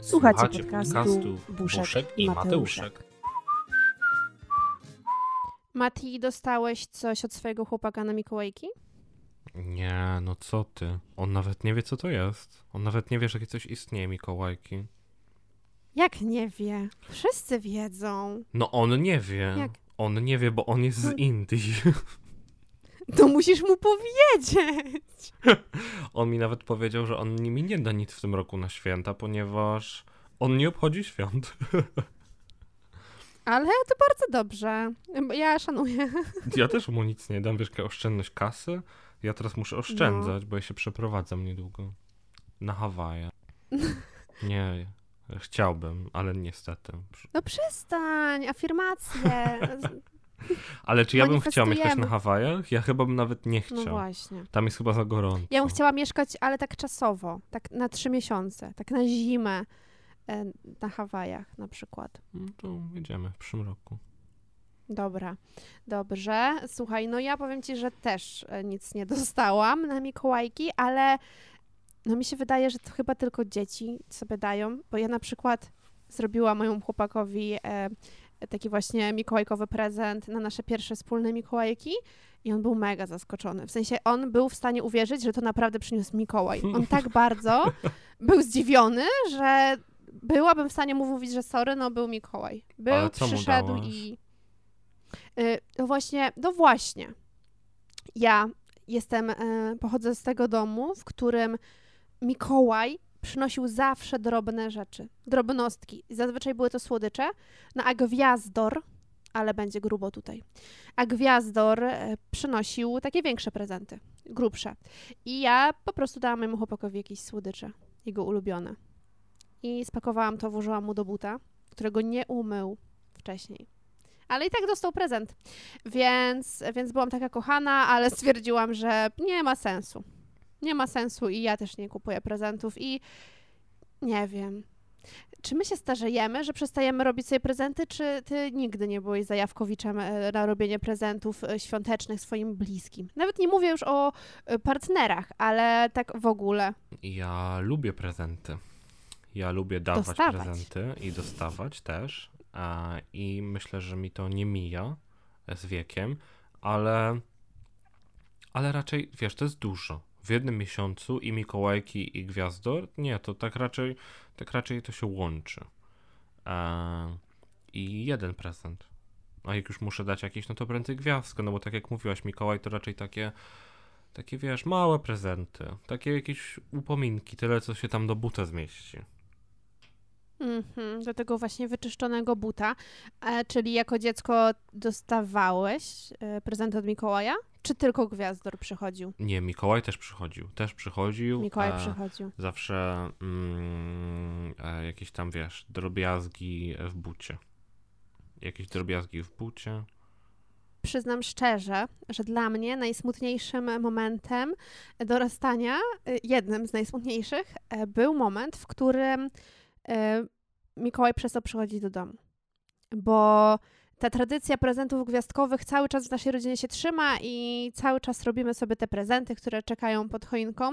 Słuchacie podcastu Buszek i Mateuszek. Mati, dostałeś coś od swojego chłopaka na Mikołajki? Nie, no co ty? On nawet nie wie, co to jest. On nawet nie wie, że coś istnieje, Mikołajki. Jak nie wie? Wszyscy wiedzą. No on nie wie. Jak? On nie wie, bo on jest z Indii. To musisz mu powiedzieć. On mi nawet powiedział, że on mi nie da nic w tym roku na święta, ponieważ on nie obchodzi świąt. Ale to bardzo dobrze. Ja szanuję. Ja też mu nic nie dam, wiesz, jaka oszczędność kasy. Ja teraz muszę oszczędzać, bo ja się przeprowadzam niedługo. Na Hawaje. Nie, chciałbym, ale niestety. No przestań, afirmacje. Ale czy ja bym chciał mieszkać na. Hawajach? Ja chyba bym nawet nie No chciał. właśnie. Tam jest chyba za gorąco. Ja bym chciała mieszkać, ale tak czasowo, tak na trzy miesiące, tak na zimę e, na Hawajach na przykład. No to jedziemy w przyszłym roku. Dobra, dobrze. Słuchaj, no ja powiem ci, że też e, nic nie dostałam na Mikołajki, ale no mi się wydaje, że to chyba tylko dzieci sobie dają, bo ja na przykład zrobiłam mojemu chłopakowi e, taki właśnie mikołajkowy prezent na nasze pierwsze wspólne Mikołajki i on był mega zaskoczony. W sensie on był w stanie uwierzyć, że to naprawdę przyniósł Mikołaj. On tak bardzo był zdziwiony, że byłabym w stanie mu mówić, że sorry, no był Mikołaj. Był, przyszedł i... Y, No właśnie, no właśnie. Ja jestem, y, pochodzę z tego domu, w którym Mikołaj przynosił zawsze drobne rzeczy, drobnostki. Zazwyczaj były to słodycze, no a gwiazdor, ale będzie grubo tutaj, a gwiazdor e, przynosił takie większe prezenty, grubsze. I ja po prostu dałam mojemu chłopakowi jakieś słodycze, jego ulubione. I spakowałam to, włożyłam mu do buta, którego nie umył wcześniej. Ale i tak dostał prezent. Więc, więc byłam taka kochana, ale stwierdziłam, że nie ma sensu. Nie ma sensu i ja też nie kupuję prezentów i nie wiem. Czy my się starzejemy, że przestajemy robić sobie prezenty, czy ty nigdy nie byłeś zajawkowiczem e, na robienie prezentów e, świątecznych swoim bliskim? Nawet nie mówię już o e, partnerach, ale tak w ogóle. Ja lubię prezenty. Ja lubię dawać Dostawać. prezenty i dostawać też. I myślę, że mi to nie mija z wiekiem, ale, ale raczej, wiesz, to jest dużo. W jednym miesiącu i Mikołajki i Gwiazdor, nie, to tak raczej, tak raczej to się łączy. A, I jeden prezent. A jak już muszę dać jakiś, no to prędzej gwiazdkę, no bo tak jak mówiłaś, Mikołaj to raczej takie takie wiesz, małe prezenty, takie jakieś upominki, tyle co się tam do buta zmieści. Mhm, do tego właśnie wyczyszczonego buta. E, czyli jako dziecko dostawałeś e, prezenty od Mikołaja? Czy tylko Gwiazdor przychodził? Nie, Mikołaj też przychodził, też przychodził. Mikołaj e, przychodził. Zawsze mm, e, jakieś tam, wiesz, drobiazgi w bucie. Jakieś drobiazgi w bucie. Przyznam szczerze, że dla mnie najsmutniejszym momentem dorastania, y, jednym z najsmutniejszych, e, był moment, w którym e, Mikołaj przestał przychodzić do domu. Bo ta tradycja prezentów gwiazdkowych cały czas w naszej rodzinie się trzyma i cały czas robimy sobie te prezenty, które czekają pod choinką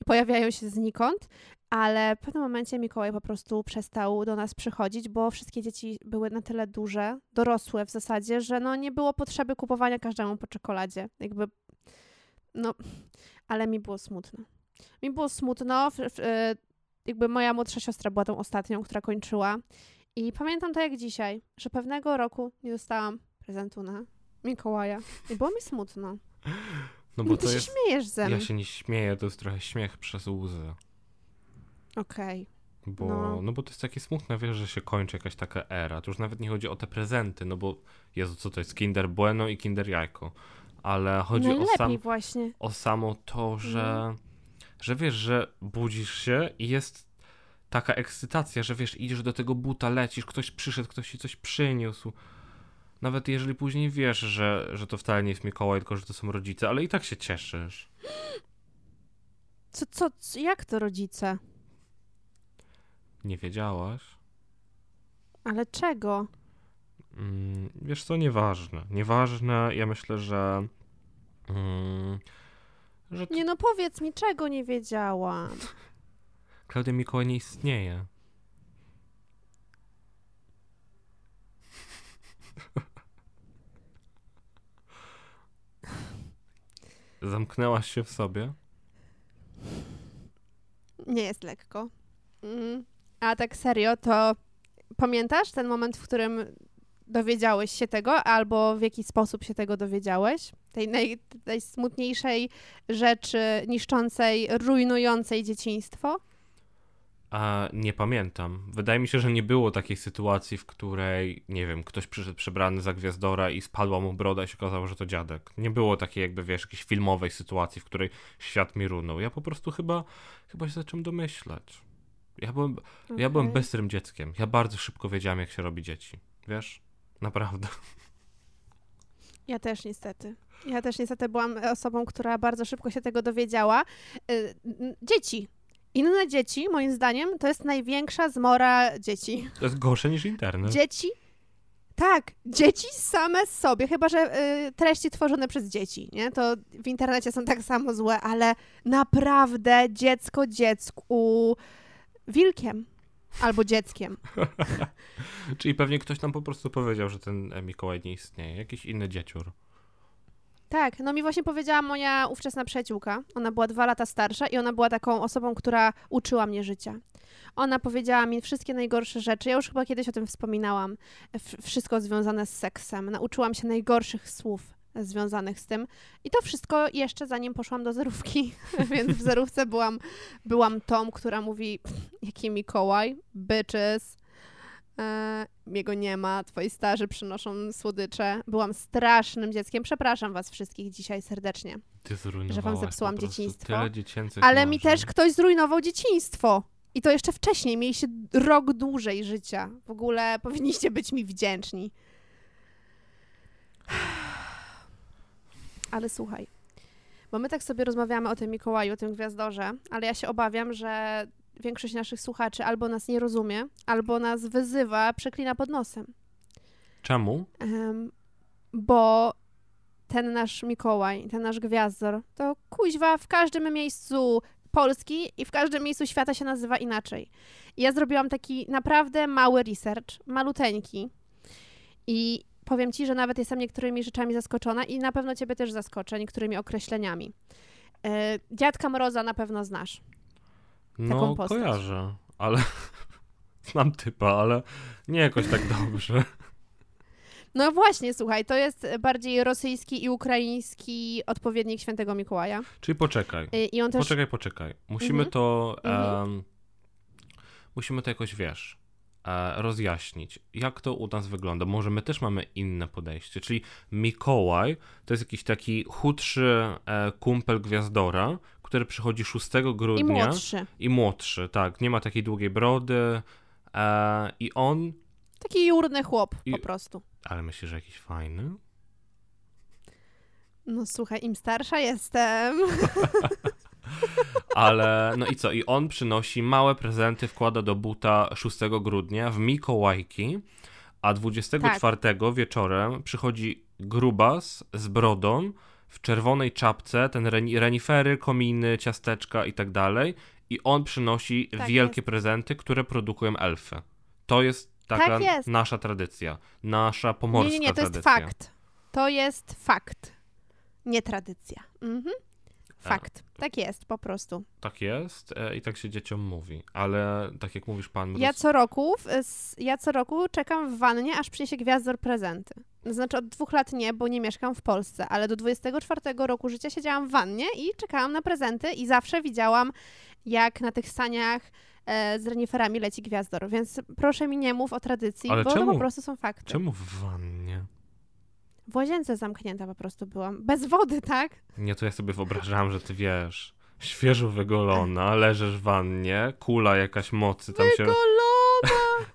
i pojawiają się znikąd, ale w pewnym momencie Mikołaj po prostu przestał do nas przychodzić, bo wszystkie dzieci były na tyle duże, dorosłe w zasadzie, że no nie było potrzeby kupowania każdemu po czekoladzie. Jakby, no, ale mi było smutno. Mi było smutno, e, jakby moja młodsza siostra była tą ostatnią, która kończyła i pamiętam to jak dzisiaj, że pewnego roku nie dostałam prezentu na Mikołaja i było mi smutno. No Bo bo ty to się jest. śmiejesz ze mnie. Ja się nie śmieję, to jest trochę śmiech przez łzy. Okej. Bo, No. no. bo to jest takie smutne, wiesz, że się kończy jakaś taka era. To już nawet nie chodzi o te prezenty, no bo Jezu, co to jest? Kinder Bueno i Kinder Jajko. Ale chodzi o, sam, właśnie. o samo to, że że wiesz, że budzisz się i jest taka ekscytacja, że wiesz, idziesz do tego buta, lecisz, ktoś przyszedł, ktoś ci coś przyniósł. Nawet jeżeli później wiesz, że, że to wcale nie jest Mikołaj, tylko że to są rodzice, ale i tak się cieszysz. Co, co, co jak to rodzice? Nie wiedziałaś? Ale czego? Mm, wiesz co, nieważne. Nieważne, ja myślę, że... Mm, że Nie no powiedz mi, czego nie wiedziałam. Klaudia Mikołaj nie istnieje. Zamknęłaś się w sobie? Nie jest lekko. Mm. A tak serio, to pamiętasz ten moment, w którym dowiedziałeś się tego, albo w jaki sposób się tego dowiedziałeś? Tej naj, najsmutniejszej rzeczy, niszczącej, rujnującej dzieciństwo? A nie pamiętam. Wydaje mi się, że nie było takiej sytuacji, w której, nie wiem, ktoś przyszedł przebrany za gwiazdora i spadła mu broda i się okazało, że to dziadek. Nie było takiej jakby, wiesz, jakiejś filmowej sytuacji, w której świat mi runął. Ja po prostu chyba, chyba się zacząłem domyślać. Ja byłem, ja byłem bystrym dzieckiem. Ja bardzo szybko wiedziałem, jak się robi dzieci. Wiesz? Naprawdę. Ja też niestety. Ja też niestety byłam osobą, która bardzo szybko się tego dowiedziała. Y, Dzieci. Inne dzieci, moim zdaniem, to jest największa zmora dzieci. To jest gorsze niż internet. Dzieci. Tak, dzieci same z sobie, chyba że y, treści tworzone przez dzieci, nie? To w internecie są tak samo złe, ale naprawdę dziecko dziecku wilkiem albo dzieckiem. Czyli pewnie ktoś nam po prostu powiedział, że ten Mikołaj nie istnieje. Jakiś inny dzieciur. Tak, no mi właśnie powiedziała moja ówczesna przyjaciółka. Ona była dwa lata starsza i ona była taką osobą, która uczyła mnie życia. Ona powiedziała mi wszystkie najgorsze rzeczy. Ja już chyba kiedyś o tym wspominałam. Wszystko związane z seksem. Nauczyłam się najgorszych słów związanych z tym. I to wszystko jeszcze zanim poszłam do zerówki. Więc w zerówce byłam, byłam tą, która mówi jaki Mikołaj, bitches. E, jego nie ma, twoi starzy przynoszą słodycze. Byłam strasznym dzieckiem. Przepraszam was wszystkich dzisiaj serdecznie. Ty zrujnowałaś Że wam zepsułam dzieciństwo. Ale mi też ktoś zrujnował dzieciństwo. I to jeszcze wcześniej. Mieliście rok dłużej życia. W ogóle powinniście być mi wdzięczni. Ale słuchaj, bo my tak sobie rozmawiamy o tym Mikołaju, o tym gwiazdorze, ale ja się obawiam, że większość naszych słuchaczy albo nas nie rozumie, albo nas wyzywa, przeklina pod nosem. Czemu? Em, bo ten nasz Mikołaj, ten nasz gwiazdor, to kuźwa w każdym miejscu Polski i w każdym miejscu świata się nazywa inaczej. I ja zrobiłam taki naprawdę mały research, maluteńki. I powiem ci, że nawet jestem niektórymi rzeczami zaskoczona i na pewno ciebie też zaskoczę niektórymi określeniami. E, Dziadka Mroza na pewno znasz. No, postać. kojarzę, ale znam typa, ale nie jakoś tak dobrze. No właśnie, słuchaj, to jest bardziej rosyjski i ukraiński odpowiednik świętego Mikołaja. Czyli poczekaj. E, I on też Poczekaj, poczekaj. Musimy Mhm. to. Mhm. em, musimy to jakoś wiesz. E, rozjaśnić, jak to u nas wygląda. Może my też mamy inne podejście. Czyli Mikołaj to jest jakiś taki chudszy e, kumpel gwiazdora, który przychodzi 6 i grudnia. młodszy. I młodszy, tak. Nie ma takiej długiej brody. E, I on. Taki jurny chłop I- po prostu. Ale myślisz, że jakiś fajny? No słuchaj, im starsza jestem. Ale no i co? I on przynosi małe prezenty, wkłada do buta 6 grudnia w Mikołajki, a 24 wieczorem przychodzi grubas z brodą w czerwonej czapce, ten reni- renifery, kominy, ciasteczka i tak dalej. I on przynosi Tak wielkie jest. prezenty, które produkują elfy. To jest taka Tak jest. nasza tradycja. Nasza Nie, pomorska nie, nie, to jest tradycja. fakt. To jest fakt. Nie tradycja. Mhm. Fakt. Tak jest, po prostu. Tak jest e, i tak się dzieciom mówi. Ale tak jak mówisz pan Ja co roku, w- ja co roku czekam w wannie, aż przyniesie gwiazdor prezenty. Znaczy od dwóch lat nie, bo nie mieszkam w Polsce, ale do 24 roku życia siedziałam w wannie i czekałam na prezenty i zawsze widziałam, jak na tych saniach e, z reniferami leci gwiazdor. Więc proszę mi nie mów o tradycji, Ale bo to czemu- po prostu są fakty. Czemu w wannie? W łazience zamknięta po prostu byłam. Bez wody, tak? Nie, to ja sobie wyobrażałam, że ty wiesz, świeżo wygolona, leżysz w wannie, kula jakaś mocy tam się... Golona!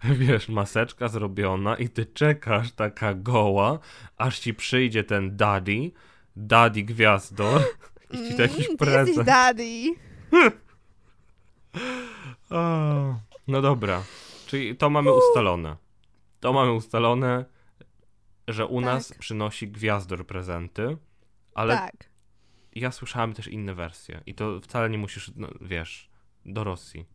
Wiesz, maseczka zrobiona i ty czekasz taka goła, aż ci przyjdzie ten daddy, daddy gwiazdor i ci da jakiś Mm, jesteś prezent. daddy. O, No dobra, czyli to mamy ustalone. To mamy ustalone, że u nas Tak. przynosi gwiazdor prezenty, ale Tak. ja słyszałem też inne wersje i to wcale nie musisz, no, wiesz, do Rosji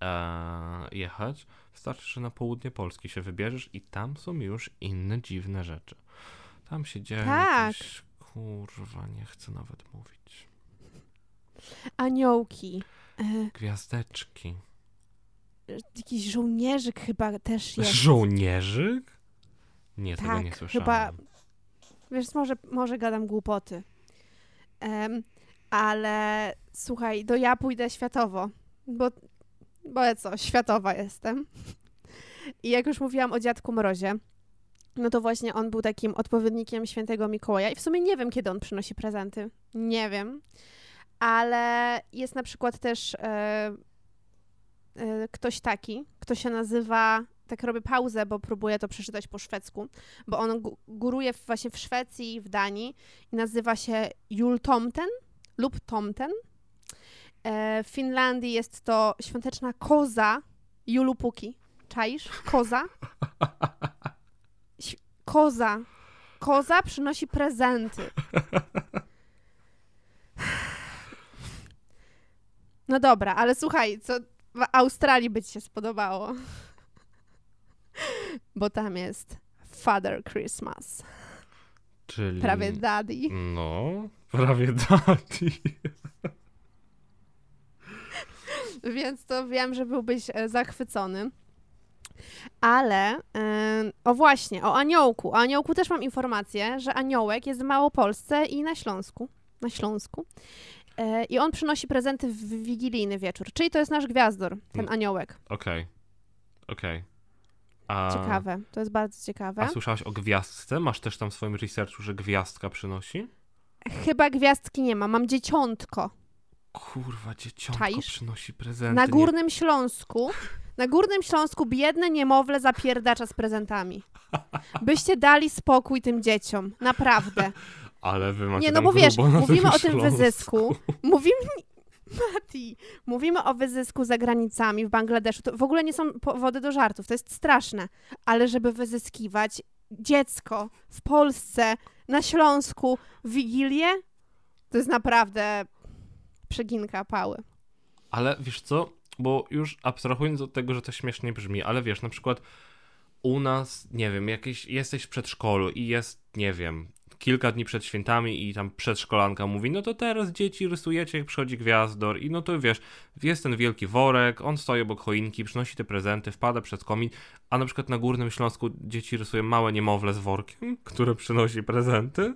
e, jechać. Wystarczy, że na południe Polski się wybierzesz i tam są już inne dziwne rzeczy. Tam się dzieje Tak. jakieś... Kurwa, nie chcę nawet mówić. Aniołki. E, Gwiazdeczki. jakiś żołnierzyk chyba też jest. Żołnierzyk? Nie, tego Tak, nie słyszałem. chyba- Wiesz, może, może gadam głupoty. Em, ale słuchaj, do ja pójdę światowo, bo, bo ja co, światowa jestem. I jak już mówiłam o dziadku Mrozie, no to właśnie on był takim odpowiednikiem świętego Mikołaja i w sumie nie wiem, kiedy on przynosi prezenty. Nie wiem. Ale jest na przykład też e, e, ktoś taki, kto się nazywa, tak robię pauzę, bo próbuję to przeczytać po szwedzku, bo on gó- góruje właśnie w Szwecji i w Danii i nazywa się Jultomten lub Tomten. E, w Finlandii jest to świąteczna koza Julupuki. Czaisz? Koza? Koza. Koza przynosi prezenty. No dobra, ale słuchaj, co w Australii by ci się spodobało. Bo tam jest Father Christmas. Czyli... Prawie daddy. No, prawie daddy. Więc to wiem, że byłbyś e, zachwycony. Ale, e, o właśnie, o aniołku. O aniołku też mam informację, że aniołek jest w Małopolsce i na Śląsku. Na Śląsku. E, I on przynosi prezenty w wigilijny wieczór. Czyli to jest nasz gwiazdor, ten Mm. aniołek. Okej, okej. A- Ciekawe, to jest bardzo ciekawe. A słyszałaś o gwiazdce? Masz też tam w swoim researchu, że gwiazdka przynosi? Chyba gwiazdki nie ma, mam dzieciątko. Kurwa, dzieciątko Czaisz? przynosi prezenty. Na nie- Górnym Śląsku, na Górnym Śląsku biedne niemowlę zapierdacza z prezentami. Byście dali spokój tym dzieciom, naprawdę. Ale wy macie Nie, no bo wiesz, mówimy o tym wyzysku. Mówimy, Mati, mówimy o wyzysku za granicami w Bangladeszu. To w ogóle nie są powody do żartów, to jest straszne. Ale żeby wyzyskiwać dziecko w Polsce, na Śląsku, w Wigilię, to jest naprawdę przeginka pały. Ale wiesz co? Bo już abstrahując od tego, że to śmiesznie brzmi, ale wiesz, na przykład u nas, nie wiem, jakieś, jesteś w przedszkolu i jest, nie wiem, kilka dni przed świętami i tam przedszkolanka mówi, no to teraz dzieci rysujecie, jak przychodzi gwiazdor i no to wiesz, jest ten wielki worek, on stoi obok choinki, przynosi te prezenty, wpada przed komin, a na przykład na Górnym Śląsku dzieci rysują małe niemowlę z workiem, które przynosi prezenty.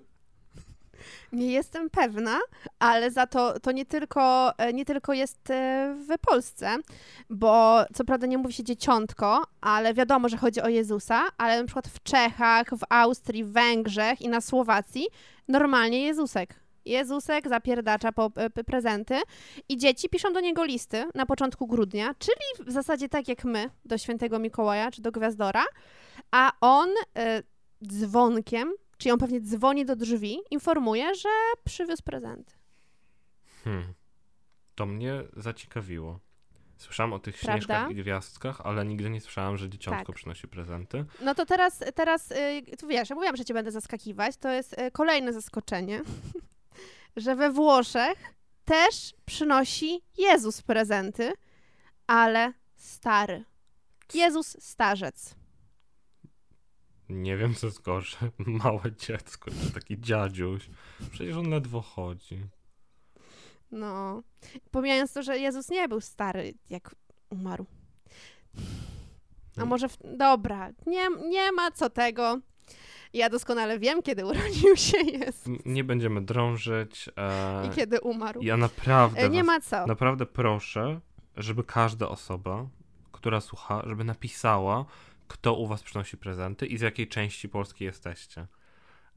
Nie jestem pewna, ale za to to nie tylko, e, nie tylko jest e, w Polsce, bo co prawda nie mówi się dzieciątko, ale wiadomo, że chodzi o Jezusa, ale na przykład w Czechach, w Austrii, w Węgrzech i na Słowacji normalnie Jezusek. Jezusek zapierdacza po e, prezenty i dzieci piszą do niego listy na początku grudnia, czyli w zasadzie tak jak my do świętego Mikołaja czy do Gwiazdora, a on e, dzwonkiem, czyli on pewnie dzwoni do drzwi, informuje, że przywiózł prezenty. Hmm. To mnie zaciekawiło. Słyszałam o tych Prawda? śnieżkach i gwiazdkach, ale nigdy nie słyszałam, że dzieciątko Tak. przynosi prezenty. No to teraz, teraz y, tu wiesz, ja mówiłam, że cię będę zaskakiwać, to jest y, kolejne zaskoczenie, że we Włoszech też przynosi Jezus prezenty, ale stary. Jezus starzec. Nie wiem, co jest gorsze. Małe dziecko, czy taki dziadziuś. Przecież on ledwo chodzi. No. Pomijając to, że Jezus nie był stary, jak umarł. A Mm. może. W... Dobra, nie, nie ma co tego. Ja doskonale wiem, kiedy urodził się Jezus N- Nie będziemy drążyć. E, i kiedy umarł. ja naprawdę, E, Nie was, ma co. naprawdę proszę, żeby każda osoba, która słucha, żeby napisała, kto u was przynosi prezenty i z jakiej części Polski jesteście.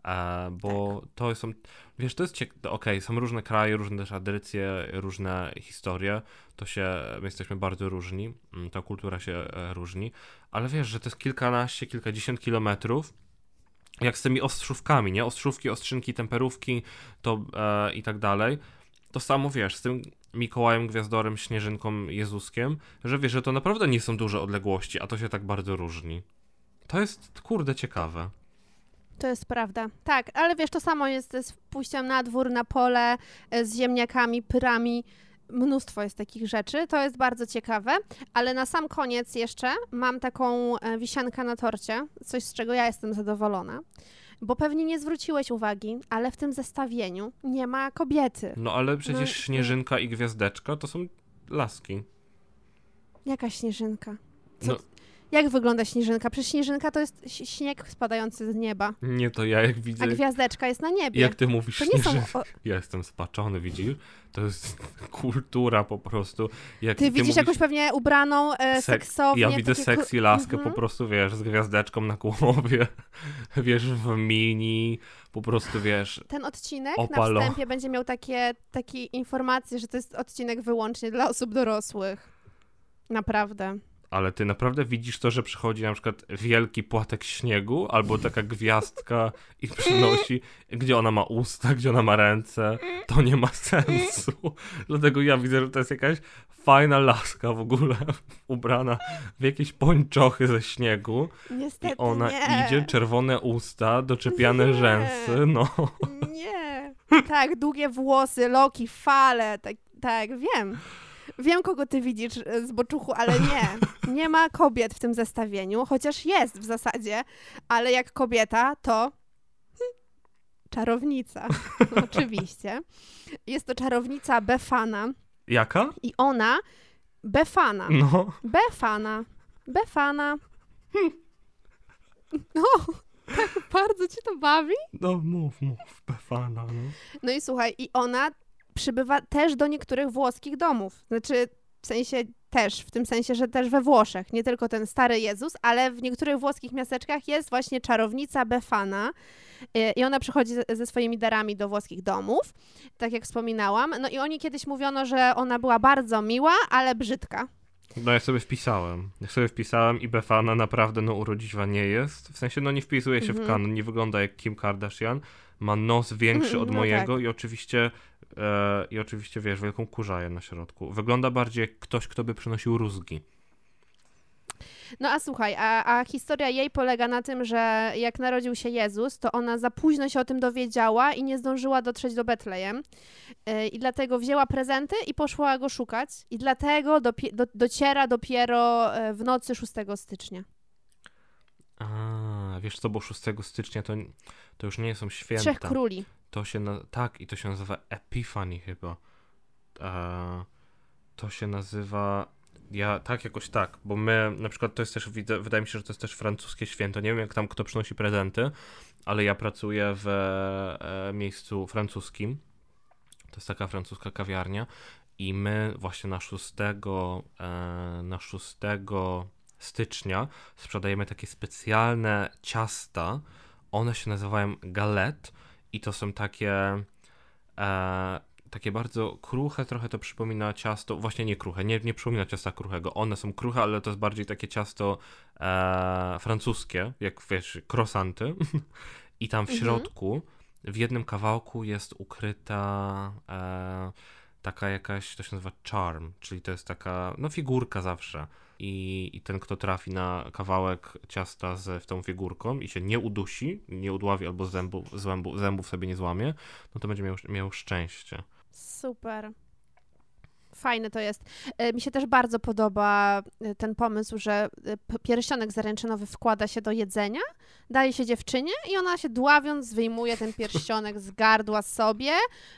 E, bo to są, wiesz, to jest ciekawe, okej, są różne kraje, różne tradycje, różne historie, to się, my jesteśmy bardzo różni, mm, ta kultura się e, różni, ale wiesz, że to jest kilkanaście, kilkadziesiąt kilometrów, jak z tymi ostrzówkami, nie? Ostrzówki, ostrzynki, temperówki to e, i tak dalej. To samo wiesz, z tym Mikołajem, Gwiazdorem, Śnieżynką, Jezuskiem, że wiesz, że to naprawdę nie są duże odległości, a to się tak bardzo różni. To jest, kurde, ciekawe. To jest prawda. Tak, ale wiesz, to samo jest z pójściem na dwór, na pole, e, z ziemniakami, pyrami. Mnóstwo jest takich rzeczy. To jest bardzo ciekawe. Ale na sam koniec jeszcze mam taką e, wisiankę na torcie, coś z czego ja jestem zadowolona. Bo pewnie nie zwróciłeś uwagi, ale w tym zestawieniu nie ma kobiety. No ale przecież No, Śnieżynka i Gwiazdeczka to są laski. Jaka śnieżynka? Co, No. Jak wygląda śnieżynka? Przecież śnieżynka to jest śnieg spadający z nieba, Nie, to ja jak widzę, a gwiazdeczka jest na niebie. jak ty mówisz to nie są... Ja jestem spaczony, widzisz? To jest kultura po prostu. Jak ty widzisz mówisz- jakąś pewnie ubraną e, Sek- seksownie. Ja widzę takie sexy laskę Mhm. po prostu, wiesz, z gwiazdeczką na głowie, wiesz, w mini, po prostu, wiesz, Ten odcinek Opalo. na wstępie będzie miał takie, takie informacje, że to jest odcinek wyłącznie dla osób dorosłych. Naprawdę. Ale ty naprawdę widzisz to, że przychodzi na przykład wielki płatek śniegu, albo taka gwiazdka i przynosi, gdzie ona ma usta, gdzie ona ma ręce, to nie ma sensu. Dlatego ja widzę, że to jest jakaś fajna laska w ogóle, ubrana w jakieś pończochy ze śniegu Niestety i ona nie. idzie, czerwone usta, doczepiane Nie. rzęsy, no. Nie. Tak, długie włosy, loki, fale. Tak, tak, wiem. Wiem, kogo ty widzisz e, z boczuchu, ale nie. Nie ma kobiet w tym zestawieniu, chociaż jest w zasadzie, ale jak kobieta, to hmm, czarownica. Oczywiście. Jest to czarownica Befana Jaka? i ona Befana. No. Befana. Befana. No, tak bardzo cię to bawi? No mów, mów, Befana, no. No i słuchaj, i ona przybywa też do niektórych włoskich domów. Znaczy, w sensie też, w tym sensie, że też we Włoszech. Nie tylko ten stary Jezus, ale w niektórych włoskich miasteczkach jest właśnie czarownica Befana. Y, I ona przychodzi ze- swoimi darami do włoskich domów, tak jak wspominałam. No i oni kiedyś mówiono, że ona była bardzo miła, ale brzydka. No ja sobie wpisałem. Ja sobie wpisałem i Befana naprawdę no urodziwa nie jest. W sensie no nie wpisuje się Mhm. w kanon, nie wygląda jak Kim Kardashian. Ma nos większy Mhm, od no mojego i oczywiście e, i oczywiście wiesz, wielką kurzaję na środku. Wygląda bardziej jak ktoś, kto by przynosił rózgi. No a słuchaj, a, a historia jej polega na tym, że jak narodził się Jezus, to ona za późno się o tym dowiedziała i nie zdążyła dotrzeć do Betlejem. Yy, I dlatego wzięła prezenty i poszła go szukać. I dlatego dopie- do, dociera dopiero e, w nocy 6 stycznia. A, wiesz co, bo 6 stycznia to, to już nie są święta. Trzech króli. To się na, tak, i to się nazywa Epiphany chyba. E, to się nazywa. Ja tak jakoś tak, bo my na przykład to jest też, wydaje mi się, że to jest też francuskie święto. Nie wiem, jak tam kto przynosi prezenty, ale ja pracuję w e, miejscu francuskim. To jest taka francuska kawiarnia. I my właśnie na 6, e, na 6 stycznia sprzedajemy takie specjalne ciasta. One się nazywają galette i to są takie e, takie bardzo kruche, trochę to przypomina ciasto, właśnie nie kruche, nie, nie przypomina ciasta kruchego, one są kruche, ale to jest bardziej takie ciasto e, francuskie, jak wiesz, croissanty i tam w Mhm. środku w jednym kawałku jest ukryta e, taka jakaś, to się nazywa charm, czyli to jest taka, no figurka zawsze. I, I ten, kto trafi na kawałek ciasta z w tą figurką i się nie udusi, nie udławi albo zębów, zębów, zębów sobie nie złamie, no to będzie miał, miał szczęście. Super. Fajne to jest. E, Mi się też bardzo podoba e, ten pomysł, że e, pierścionek zaręczynowy wkłada się do jedzenia, daje się dziewczynie i ona się dławiąc wyjmuje ten pierścionek z gardła sobie,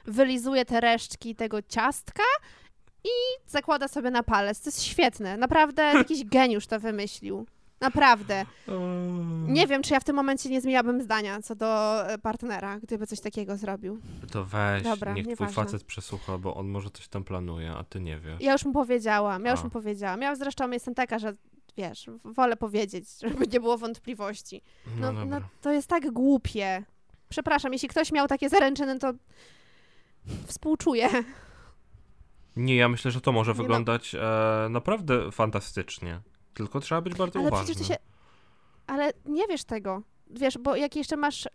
wylizuje te resztki tego ciastka i zakłada sobie na palec. To jest świetne. Naprawdę jakiś geniusz to wymyślił. Naprawdę. Nie wiem, czy ja w tym momencie nie zmieniłabym zdania co do e, partnera, gdyby coś takiego zrobił. To weź, Dobra, niech twój facet przesłucha, bo on może coś tam planuje, a ty nie wiesz. Ja już mu powiedziałam, ja już A. mu powiedziałam. Ja zresztą jestem taka, że wiesz, wolę powiedzieć, żeby nie było wątpliwości. No, No, no to jest tak głupie. Przepraszam, jeśli ktoś miał takie zaręczyny, to współczuję. Nie, ja myślę, że to może Nie ma- wyglądać e, naprawdę fantastycznie. Tylko trzeba być bardzo Ale uważnym. przecież ty się. Ale nie wiesz tego. Wiesz, bo jak jeszcze masz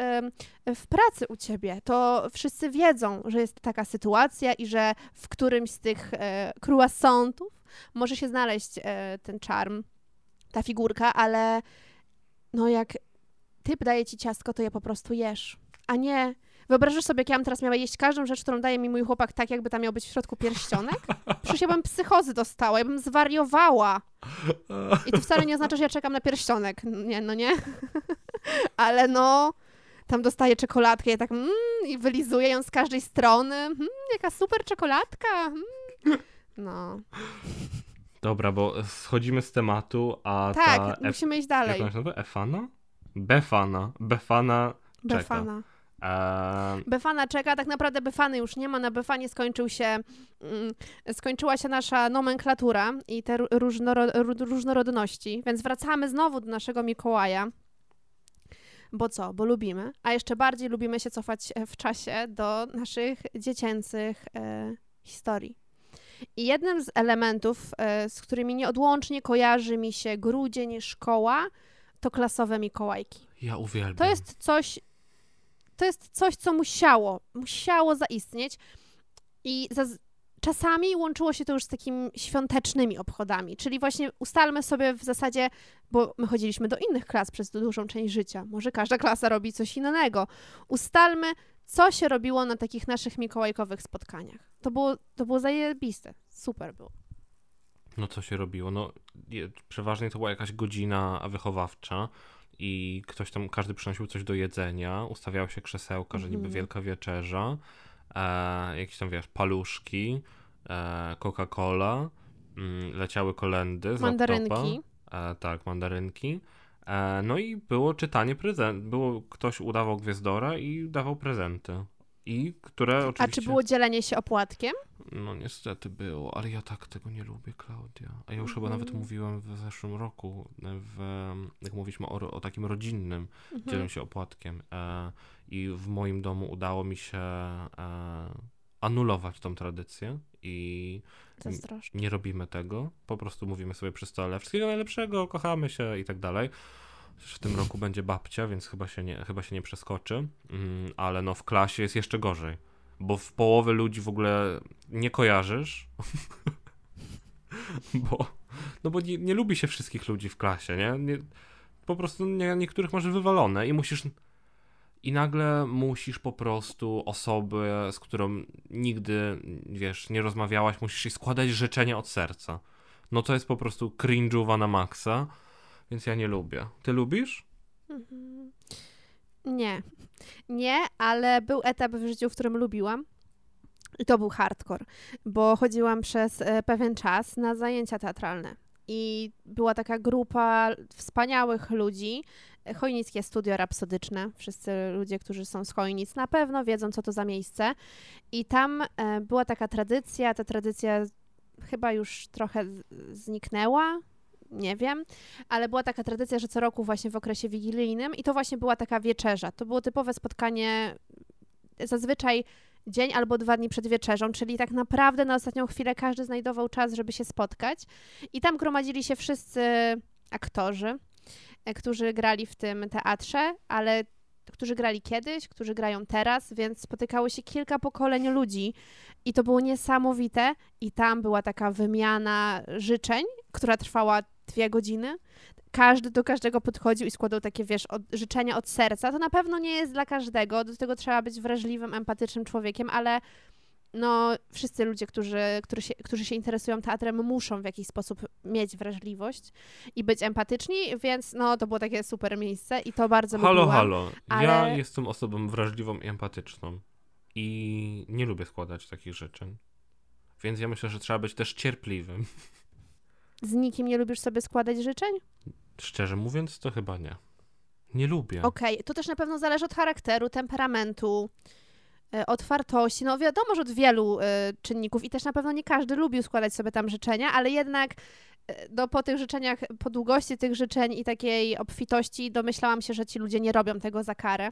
w pracy u ciebie, to wszyscy wiedzą, że jest taka sytuacja i że w którymś z tych e, croissantów może się znaleźć e, ten charm, ta figurka, ale no jak typ daje ci ciastko, to je po prostu jesz. A nie. Wyobrażasz sobie, jak ja bym teraz miała jeść każdą rzecz, którą daje mi mój chłopak, tak jakby tam miał być w środku pierścionek? Przecież ja bym psychozy dostała, ja bym zwariowała. I to wcale nie oznacza, że ja czekam na pierścionek. Nie, no nie. Ale no, tam dostaję czekoladkę i tak mm, i wylizuję ją z każdej strony. Mm, jaka super czekoladka. Mm. No. Dobra, bo schodzimy z tematu, a ta... Tak, F... musimy iść Jak dalej. ona się nazywa? Efana? Befana. Befana. Befana. Befana czeka, tak naprawdę Befany już nie ma, na Befanie skończył się, mm, skończyła się nasza nomenklatura i te ró- różnoro, ró- różnorodności, więc wracamy znowu do naszego Mikołaja. Bo co? Bo lubimy, a jeszcze bardziej lubimy się cofać e, w czasie do naszych dziecięcych e, historii. I jednym z elementów, e, z którymi nieodłącznie kojarzy mi się grudzień, szkoła, to klasowe Mikołajki. ja uwielbiam. To jest coś, to jest coś, co musiało, musiało zaistnieć i zaz- czasami łączyło się to już z takimi świątecznymi obchodami, czyli właśnie ustalmy sobie w zasadzie, bo my chodziliśmy do innych klas przez dużą część życia, może każda klasa robi coś innego. Ustalmy, co się robiło na takich naszych mikołajkowych spotkaniach. To było, to było zajebiste, super było. No co się robiło? No je, przeważnie to była jakaś godzina wychowawcza i ktoś tam, każdy przynosił coś do jedzenia, ustawiało się krzesełka, że niby Mhm. wielka wieczerza, e, jakieś tam, wiesz, paluszki, e, Coca-Cola, mm, leciały kolendy z Mandarynki. laptopa. E, tak, mandarynki. E, no i było czytanie prezent. Było, ktoś udawał gwiazdora i dawał prezenty. I które A oczywiście... czy było dzielenie się opłatkiem? No niestety było, ale ja tak tego nie lubię, Klaudia. A ja już chyba nawet Mhm. mówiłem w zeszłym roku, w, jak mówiliśmy o, o takim rodzinnym, Mhm. dzielę się opłatkiem. E, I w moim domu udało mi się e, anulować tą tradycję i nie robimy tego. Po prostu mówimy sobie przy stole wszystkiego najlepszego, kochamy się i tak dalej. W tym roku będzie babcia, więc chyba się nie, chyba się nie przeskoczy. Mm, ale no w klasie jest jeszcze gorzej. Bo w połowy ludzi w ogóle nie kojarzysz. bo no bo nie, nie lubi się wszystkich ludzi w klasie, nie? nie po prostu nie, niektórych masz wywalone i musisz i nagle musisz po prostu osobę, z którą nigdy, wiesz, nie rozmawiałaś, musisz jej składać życzenia od serca. No to jest po prostu cringe'owa na maksa, więc ja nie lubię. Ty lubisz? Mhm. Nie. Nie, ale był etap w życiu, w którym lubiłam. I to był hardcore, bo chodziłam przez e, pewien czas na zajęcia teatralne. I była taka grupa wspaniałych ludzi, Chojnickie Studio Rapsodyczne. Wszyscy ludzie, którzy są z Chojnic, na pewno wiedzą, co to za miejsce. I tam e, była taka tradycja, ta tradycja chyba już trochę zniknęła, nie wiem, ale była taka tradycja, że co roku właśnie w okresie wigilijnym i to właśnie była taka wieczerza. To było typowe spotkanie zazwyczaj dzień albo dwa dni przed wieczerzą, czyli tak naprawdę na ostatnią chwilę każdy znajdował czas, żeby się spotkać. I tam gromadzili się wszyscy aktorzy, e, którzy grali w tym teatrze, ale którzy grali kiedyś, którzy grają teraz, więc spotykało się kilka pokoleń ludzi i to było niesamowite. I tam była taka wymiana życzeń, która trwała dwie godziny. Każdy do każdego podchodził i składał takie, wiesz, od, życzenia od serca. To na pewno nie jest dla każdego, do tego trzeba być wrażliwym, empatycznym człowiekiem, ale no, wszyscy ludzie, którzy, którzy, się, którzy się interesują teatrem, muszą w jakiś sposób mieć wrażliwość i być empatyczni, więc no, to było takie super miejsce i to bardzo Halo, lubiłam. halo. Ja ale- jestem osobą wrażliwą i empatyczną. I nie lubię składać takich życzeń. Więc ja myślę, że trzeba być też cierpliwym. Z nikim nie lubisz sobie składać życzeń? Szczerze mówiąc, to chyba nie. Nie lubię. Okej, to też na pewno zależy od charakteru, temperamentu, e, otwartości. No wiadomo, że od wielu e, czynników i też na pewno nie każdy lubił składać sobie tam życzenia, ale jednak e, no, po tych życzeniach, po długości tych życzeń i takiej obfitości domyślałam się, że ci ludzie nie robią tego za karę.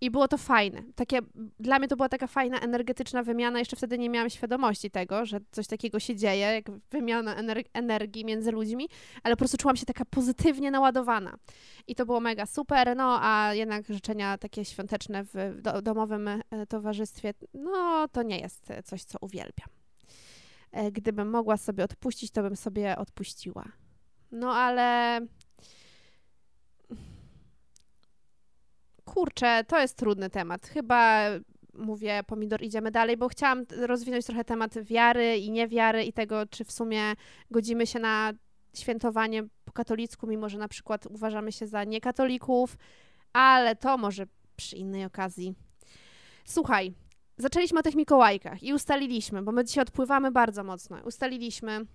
I było to fajne. Takie, dla mnie to była taka fajna, energetyczna wymiana. Jeszcze wtedy nie miałam świadomości tego, że coś takiego się dzieje, jak wymiana ener energii między ludźmi, ale po prostu czułam się taka pozytywnie naładowana. I to było mega super. No, a jednak życzenia takie świąteczne w do domowym e, towarzystwie, no, to nie jest coś, co uwielbiam. E, gdybym mogła sobie odpuścić, to bym sobie odpuściła. No, ale kurczę, to jest trudny temat. Chyba mówię, pomidor, idziemy dalej, bo chciałam rozwinąć trochę temat wiary i niewiary i tego, czy w sumie godzimy się na świętowanie po katolicku, mimo że na przykład uważamy się za niekatolików, ale to może przy innej okazji. Słuchaj, zaczęliśmy o tych Mikołajkach i ustaliliśmy, bo my dzisiaj odpływamy bardzo mocno, ustaliliśmy,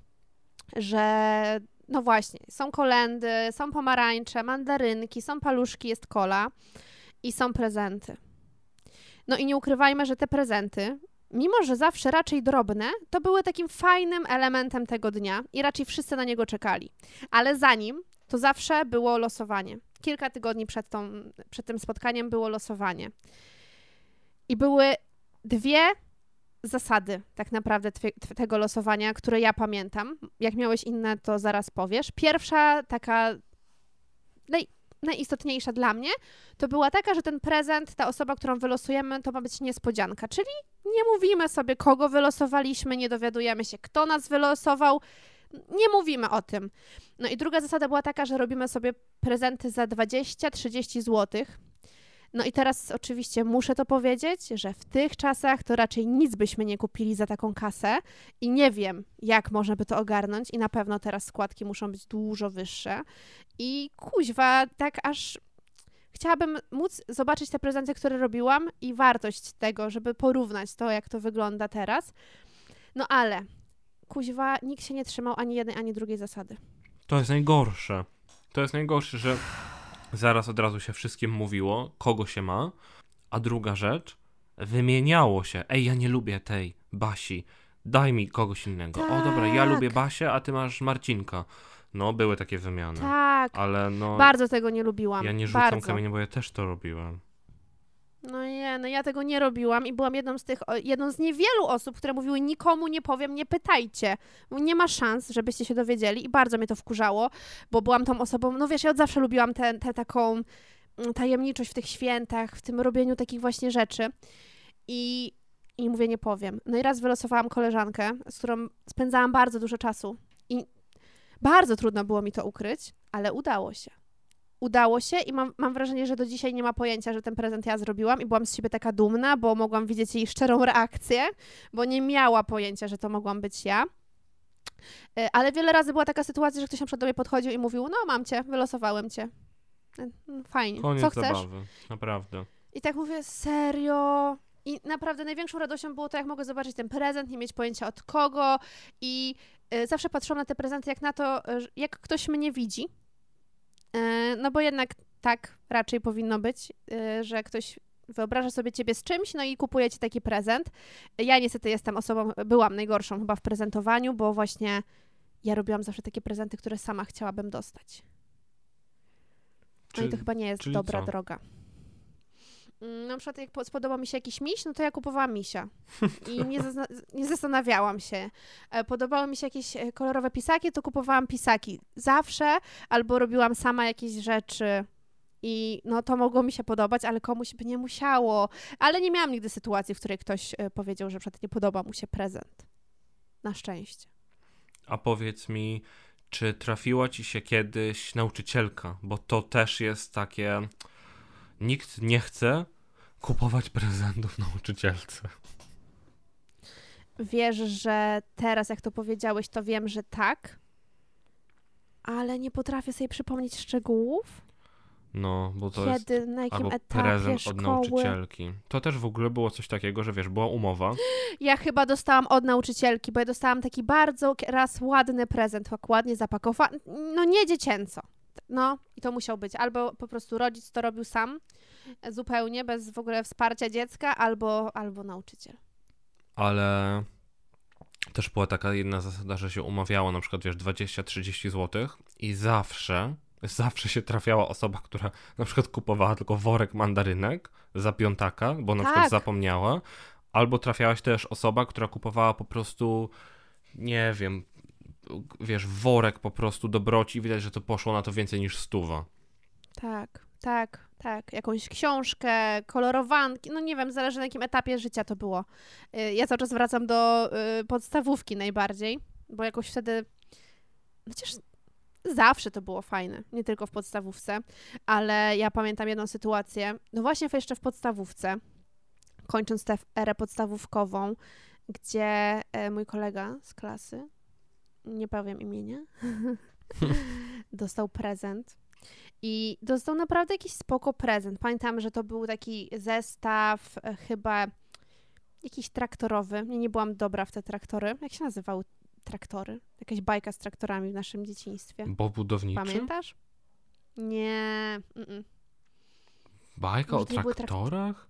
że no właśnie, są kolendy, są pomarańcze, mandarynki, są paluszki, jest kola i są prezenty. No i nie ukrywajmy, że te prezenty, mimo że zawsze raczej drobne, to były takim fajnym elementem tego dnia i raczej wszyscy na niego czekali. Ale zanim, to zawsze było losowanie. Kilka tygodni przed, tą, przed tym spotkaniem było losowanie. I były dwie zasady tak naprawdę tego losowania, które ja pamiętam. Jak miałeś inne, to zaraz powiesz. Pierwsza, taka naj, najistotniejsza dla mnie, to była taka, że ten prezent, ta osoba, którą wylosujemy, to ma być niespodzianka. Czyli nie mówimy sobie, kogo wylosowaliśmy, nie dowiadujemy się, kto nas wylosował. Nie mówimy o tym. No i druga zasada była taka, że robimy sobie prezenty za 20-30 złotych no i teraz oczywiście muszę to powiedzieć, że w tych czasach to raczej nic byśmy nie kupili za taką kasę i nie wiem, jak można by to ogarnąć i na pewno teraz składki muszą być dużo wyższe. I kuźwa, tak aż chciałabym móc zobaczyć te prezenty, które robiłam i wartość tego, żeby porównać to, jak to wygląda teraz. No ale, kuźwa, nikt się nie trzymał ani jednej, ani drugiej zasady. To jest najgorsze. To jest najgorsze, że zaraz od razu się wszystkim mówiło, kogo się ma, a druga rzecz, wymieniało się, ej, ja nie lubię tej Basi, daj mi kogoś innego. Tak. O dobra, ja lubię Basię, a ty masz Marcinka. No, były takie wymiany. Tak. Ale no. Bardzo tego nie lubiłam. Ja nie rzucam Bardzo. kamienia, bo ja też to robiłem. No nie, no ja tego nie robiłam i byłam jedną z tych, jedną z niewielu osób, które mówiły nikomu nie powiem, nie pytajcie. Nie ma szans, żebyście się dowiedzieli i bardzo mnie to wkurzało, bo byłam tą osobą, no wiesz, ja od zawsze lubiłam tę taką mm, tajemniczość w tych świętach, w tym robieniu takich właśnie rzeczy i, i mówię, nie powiem. No i raz wylosowałam koleżankę, z którą spędzałam bardzo dużo czasu i bardzo trudno było mi to ukryć, ale udało się udało się i mam, mam wrażenie, że do dzisiaj nie ma pojęcia, że ten prezent ja zrobiłam i byłam z siebie taka dumna, bo mogłam widzieć jej szczerą reakcję, bo nie miała pojęcia, że to mogłam być ja. E, ale wiele razy była taka sytuacja, że ktoś na przykład do mnie podchodził i mówił, no mam cię, wylosowałem cię. E, no, fajnie, Koniec co chcesz? zabawy, naprawdę. I tak mówię, serio? I naprawdę największą radością było to, jak mogę zobaczyć ten prezent, nie mieć pojęcia od kogo i y, zawsze patrzyłam na te prezenty jak na to, jak ktoś mnie widzi, E, no bo jednak tak raczej powinno być, e, że ktoś wyobraża sobie ciebie z czymś, no i kupuje ci taki prezent. Ja niestety jestem osobą, byłam najgorszą chyba w prezentowaniu, bo właśnie ja robiłam zawsze takie prezenty, które sama chciałabym dostać. No i to chyba nie jest dobra co? droga. Na przykład jak spodobał mi się jakiś miś, no to ja kupowałam misia. I nie, nie zastanawiałam się. E, podobały mi się jakieś e, kolorowe pisaki, to kupowałam pisaki. Zawsze albo robiłam sama jakieś rzeczy i no to mogło mi się podobać, ale komuś by nie musiało. Ale nie miałam nigdy sytuacji, w której ktoś e, powiedział, że przykład nie podoba mu się prezent. Na szczęście. A powiedz mi, czy trafiła ci się kiedyś nauczycielka? Bo to też jest takie. Nikt nie chce, kupować prezentów nauczycielce. Wiesz, że teraz, jak to powiedziałeś, to wiem, że tak, ale nie potrafię sobie przypomnieć szczegółów. No, bo to Kiedy, jest na jakim albo etapie prezent szkoły. od nauczycielki. To też w ogóle było coś takiego, że wiesz, była umowa. Ja chyba dostałam od nauczycielki, bo ja dostałam taki bardzo raz ładny prezent, tak ładnie zapakowany, no nie dziecięco. No, i to musiał być. Albo po prostu rodzic to robił sam, zupełnie, bez w ogóle wsparcia dziecka, albo, albo nauczyciel. Ale też była taka jedna zasada, że się umawiało na przykład, wiesz, 20-30 zł i zawsze, zawsze się trafiała osoba, która na przykład kupowała tylko worek mandarynek za piątaka, bo na przykład Tak. zapomniała, albo trafiałaś też osoba, która kupowała po prostu, nie wiem, wiesz, worek po prostu dobroci, widać, że to poszło na to więcej niż stuwa. Tak, tak, tak. Jakąś książkę, kolorowanki, no nie wiem, zależy na jakim etapie życia to było. Y, Ja cały czas wracam do y, podstawówki najbardziej, bo jakoś wtedy, chociaż zawsze to było fajne, nie tylko w podstawówce, ale ja pamiętam jedną sytuację, no właśnie jeszcze w podstawówce, kończąc tę erę podstawówkową, gdzie e, mój kolega z klasy, nie powiem imienia, dostał prezent i dostał naprawdę jakiś spoko prezent. Pamiętam, że to był taki zestaw e, chyba jakiś traktorowy. Ja nie byłam dobra w te traktory. Jak się nazywały traktory? Jakaś bajka z traktorami w naszym dzieciństwie. Bo budowniczy? Pamiętasz? Nie. Mm-mm. Bajka o Może trak- traktorach?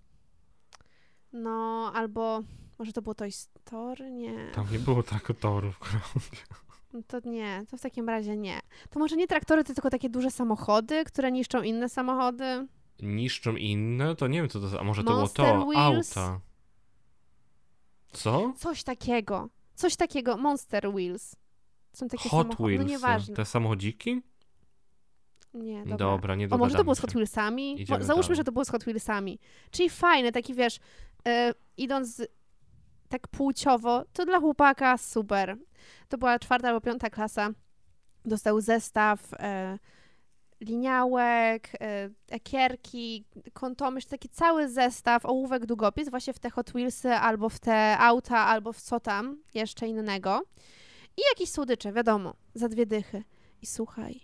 No, albo może to było Toy Story? Nie. Tam nie było traktorów. No To nie, to w takim razie nie. To może nie traktory, to tylko takie duże samochody, które niszczą inne samochody. Niszczą inne? To nie wiem, co to A może to Monster było to? Wheels? Auta. Co? Coś takiego. Coś takiego. Monster Wheels. Są takie Hot samochody. Wheels. No nieważne. Te samochodziki? Nie, dobra. Dobra, nie O, może to było z. Hot Wheelsami? Załóżmy, dalej. że to było z Hot Wheelsami. Czyli fajne, taki wiesz, e, idąc tak płciowo, to dla chłopaka super. To była czwarta albo piąta klasa. Dostał zestaw e, liniałek, e, ekierki, kątomysz, taki cały zestaw, ołówek, długopis właśnie w te Hot Wheelsy, albo w te auta, albo w co tam jeszcze innego. I jakieś słodycze, wiadomo, za dwie dychy. I słuchaj,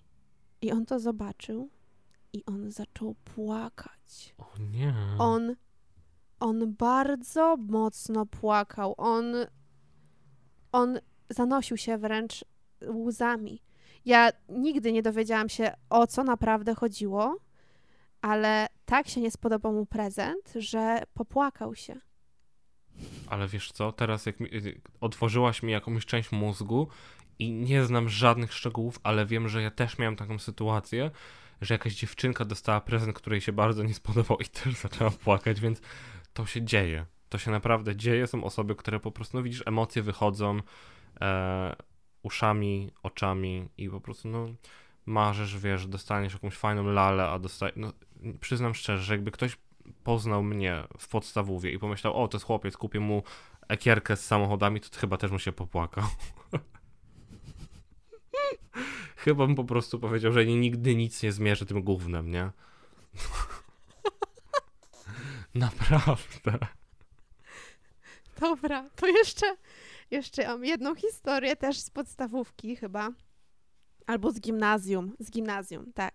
i on to zobaczył i on zaczął płakać. O nie. On, on bardzo mocno płakał. On, on zanosił się wręcz łzami. Ja nigdy nie dowiedziałam się, o co naprawdę chodziło, ale tak się nie spodobał mu prezent, że popłakał się. Ale wiesz co, teraz jak mi, y, otworzyłaś mi jakąś część mózgu i nie znam żadnych szczegółów, ale wiem, że ja też miałem taką sytuację, że jakaś dziewczynka dostała prezent, której się bardzo nie spodobał i też zaczęła płakać, więc to się dzieje. To się naprawdę dzieje. Są osoby, które po prostu, no widzisz, emocje wychodzą e, uszami, oczami i po prostu, no marzysz, wiesz, dostaniesz jakąś fajną lalę, a dostajesz, no przyznam szczerze, że jakby ktoś poznał mnie w podstawówie i pomyślał, o, to jest chłopiec, kupię mu ekierkę z samochodami, to chyba też mu się popłakał. chyba bym po prostu powiedział, że nigdy nic nie zmierzy tym gównem, nie? Naprawdę. Dobra, to jeszcze, jeszcze mam jedną historię też z podstawówki chyba. Albo z gimnazjum. Z gimnazjum, tak.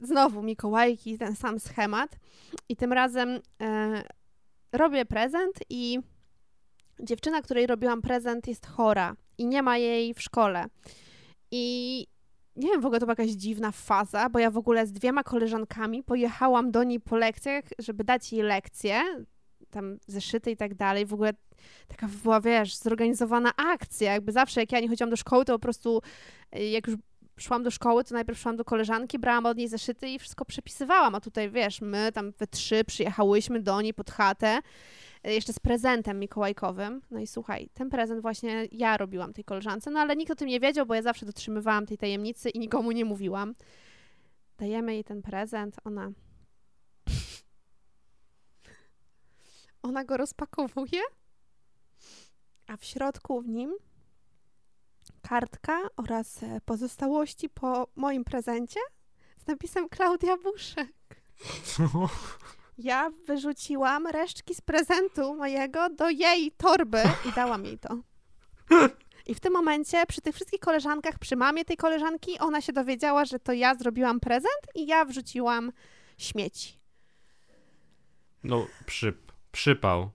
Znowu Mikołajki, ten sam schemat. I tym razem e, robię prezent i dziewczyna, której robiłam prezent jest chora i nie ma jej w szkole. I nie wiem, w ogóle to była jakaś dziwna faza, bo ja w ogóle z dwiema koleżankami pojechałam do niej po lekcjach, żeby dać jej lekcję, tam zeszyty i tak dalej. W ogóle taka była, wiesz, zorganizowana akcja. Jakby zawsze, jak ja nie chodziłam do szkoły, to po prostu y, jak już szłam do szkoły, to najpierw szłam do koleżanki, brałam od niej zeszyty i wszystko przepisywałam. A tutaj, wiesz, my tam we trzy przyjechałyśmy do niej pod chatę, y, jeszcze z prezentem mikołajkowym. No i słuchaj, ten prezent właśnie ja robiłam tej koleżance, no ale nikt o tym nie wiedział, bo ja zawsze dotrzymywałam tej tajemnicy i nikomu nie mówiłam. Dajemy jej ten prezent, ona... Ona go rozpakowuje, a w środku w nim kartka oraz e, pozostałości po moim prezencie z napisem Klaudia Buszek. Ja wyrzuciłam resztki z prezentu mojego do jej torby i dałam jej to. I w tym momencie przy tych wszystkich koleżankach, przy mamie tej koleżanki, ona się dowiedziała, że to ja zrobiłam prezent i ja wrzuciłam śmieci. No, przyp, przypał.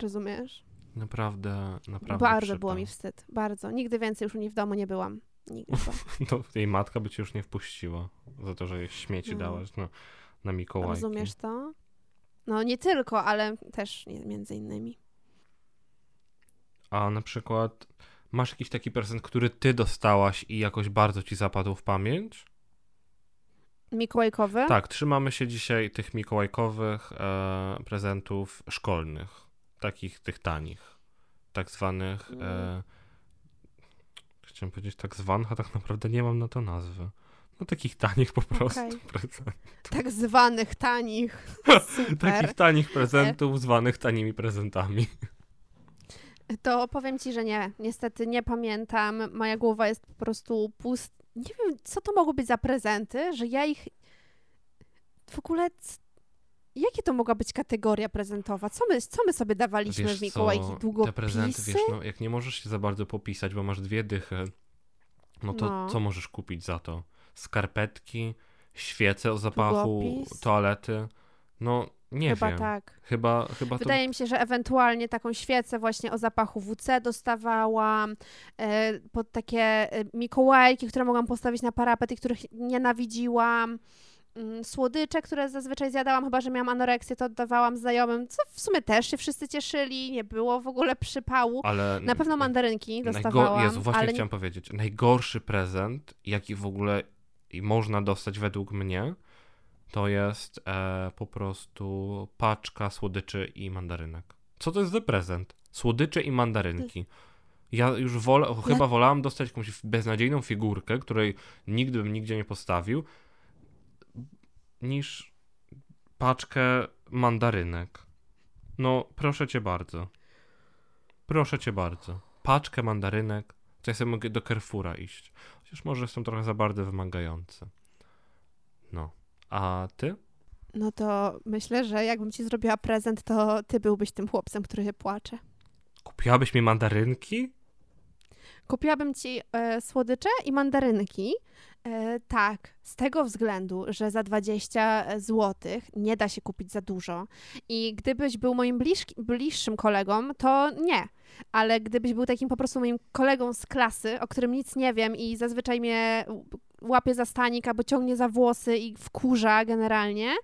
Rozumiesz? Naprawdę, naprawdę Bardzo przypał. było mi wstyd. Bardzo. Nigdy więcej już u niej w domu nie byłam. Nigdy. To jej matka by cię już nie wpuściła za to, że jej śmieci No. dałaś na, na Mikołajki. Rozumiesz to? No nie tylko, ale też nie, między innymi. A na przykład masz jakiś taki prezent, który ty dostałaś i jakoś bardzo ci zapadł w pamięć? Mikołajkowy? Tak, trzymamy się dzisiaj tych mikołajkowych e, prezentów szkolnych. Takich, tych tanich. Tak zwanych. E, chciałem powiedzieć tak zwanych, a tak naprawdę nie mam na to nazwy. No takich tanich po prostu Okej. prezentów. Tak zwanych tanich. Takich tanich prezentów zwanych tanimi prezentami. To powiem ci, że nie. Niestety nie pamiętam. Moja głowa jest po prostu pust. Nie wiem, co to mogło być za prezenty, że ja ich. W ogóle. Jakie to mogła być kategoria prezentowa? Co my, co my sobie dawaliśmy Wiesz w Mikołajki? Długopisy? Te prezenty, wiesz, no, jak nie możesz się za bardzo popisać, bo masz dwie dychy, no to No. co możesz kupić za to? Skarpetki, świece o zapachu, Długopis? toalety? No, nie Chyba wiem. tak. Chyba, chyba Wydaje to... mi się, że ewentualnie taką świecę właśnie o zapachu WC dostawałam, e, pod takie e, Mikołajki, które mogłam postawić na parapet i których nienawidziłam. Mm, Słodycze, które zazwyczaj zjadałam, chyba że miałam anoreksję, to oddawałam znajomym, co w sumie też się wszyscy cieszyli, nie było w ogóle przypału. Ale Na pewno mandarynki dostawałam, Jezu, właśnie ale chciałam powiedzieć. Najgorszy prezent, jaki w ogóle można dostać według mnie, to jest e, po prostu paczka słodyczy i mandarynek. Co to jest za prezent? Słodycze i mandarynki. Ja już wolę, chyba wolałam dostać jakąś beznadziejną figurkę, której nigdy bym nigdzie nie postawił, niż paczkę mandarynek. No, proszę cię bardzo. Proszę cię bardzo. Paczkę mandarynek, to ja sobie mogę do Carrefoura iść. Chociaż może jestem trochę za bardzo wymagający. No. A ty? no to myślę, że jakbym ci zrobiła prezent, to ty byłbyś tym chłopcem, który płacze. Kupiłabyś mi mandarynki? Kupiłabym ci e, słodycze i mandarynki. E, tak, z tego względu, że za 20 zł nie da się kupić za dużo. I gdybyś był moim bliżki, bliższym kolegą, to nie. Ale gdybyś był takim po prostu moim kolegą z klasy, o którym nic nie wiem i zazwyczaj mnie łapie za stanik albo ciągnie za włosy i wkurza generalnie,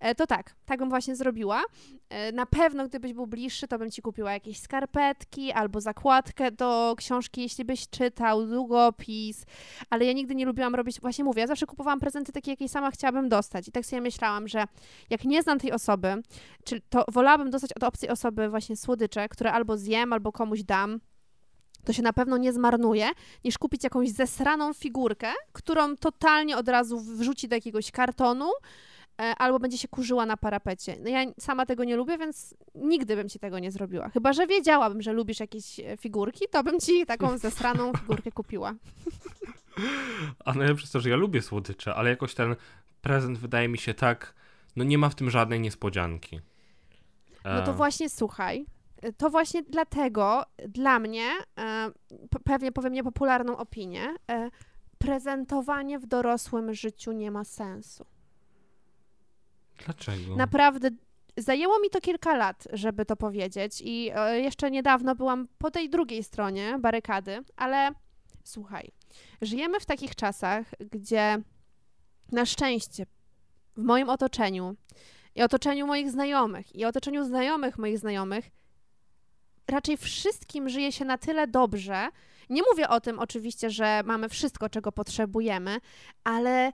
e, to tak, tak bym właśnie zrobiła. E, Na pewno, gdybyś był bliższy, to bym ci kupiła jakieś skarpetki albo zakładkę do książki, jeśli byś czytał, długopis, ale ja nigdy nie lubiłam robić, właśnie mówię, ja zawsze kupowałam prezenty takie, jakie sama chciałabym dostać. I tak sobie myślałam, że jak nie znam tej osoby, to wolałabym dostać od obcej osoby właśnie słodycze, które albo zjem, albo komuś dam, to się na pewno nie zmarnuje, niż kupić jakąś zesraną figurkę, którą totalnie od razu wrzuci do jakiegoś kartonu, e, albo będzie się kurzyła na parapecie. No ja sama tego nie lubię, więc nigdy bym ci tego nie zrobiła. Chyba, że wiedziałabym, że lubisz jakieś e, figurki, to bym ci taką zesraną figurkę kupiła. A najlepsze jest to, że ja lubię słodycze, ale jakoś ten prezent wydaje mi się tak, no nie ma w tym żadnej niespodzianki. No to E, właśnie słuchaj. To właśnie dlatego dla mnie, e, pewnie powiem niepopularną opinię, e, prezentowanie w dorosłym życiu nie ma sensu. Dlaczego? Naprawdę zajęło mi to kilka lat, żeby to powiedzieć i e, jeszcze niedawno byłam po tej drugiej stronie barykady, ale słuchaj, żyjemy w takich czasach, gdzie na szczęście w moim otoczeniu i otoczeniu moich znajomych i otoczeniu znajomych moich znajomych raczej wszystkim żyje się na tyle dobrze. Nie mówię o tym oczywiście, że mamy wszystko, czego potrzebujemy, ale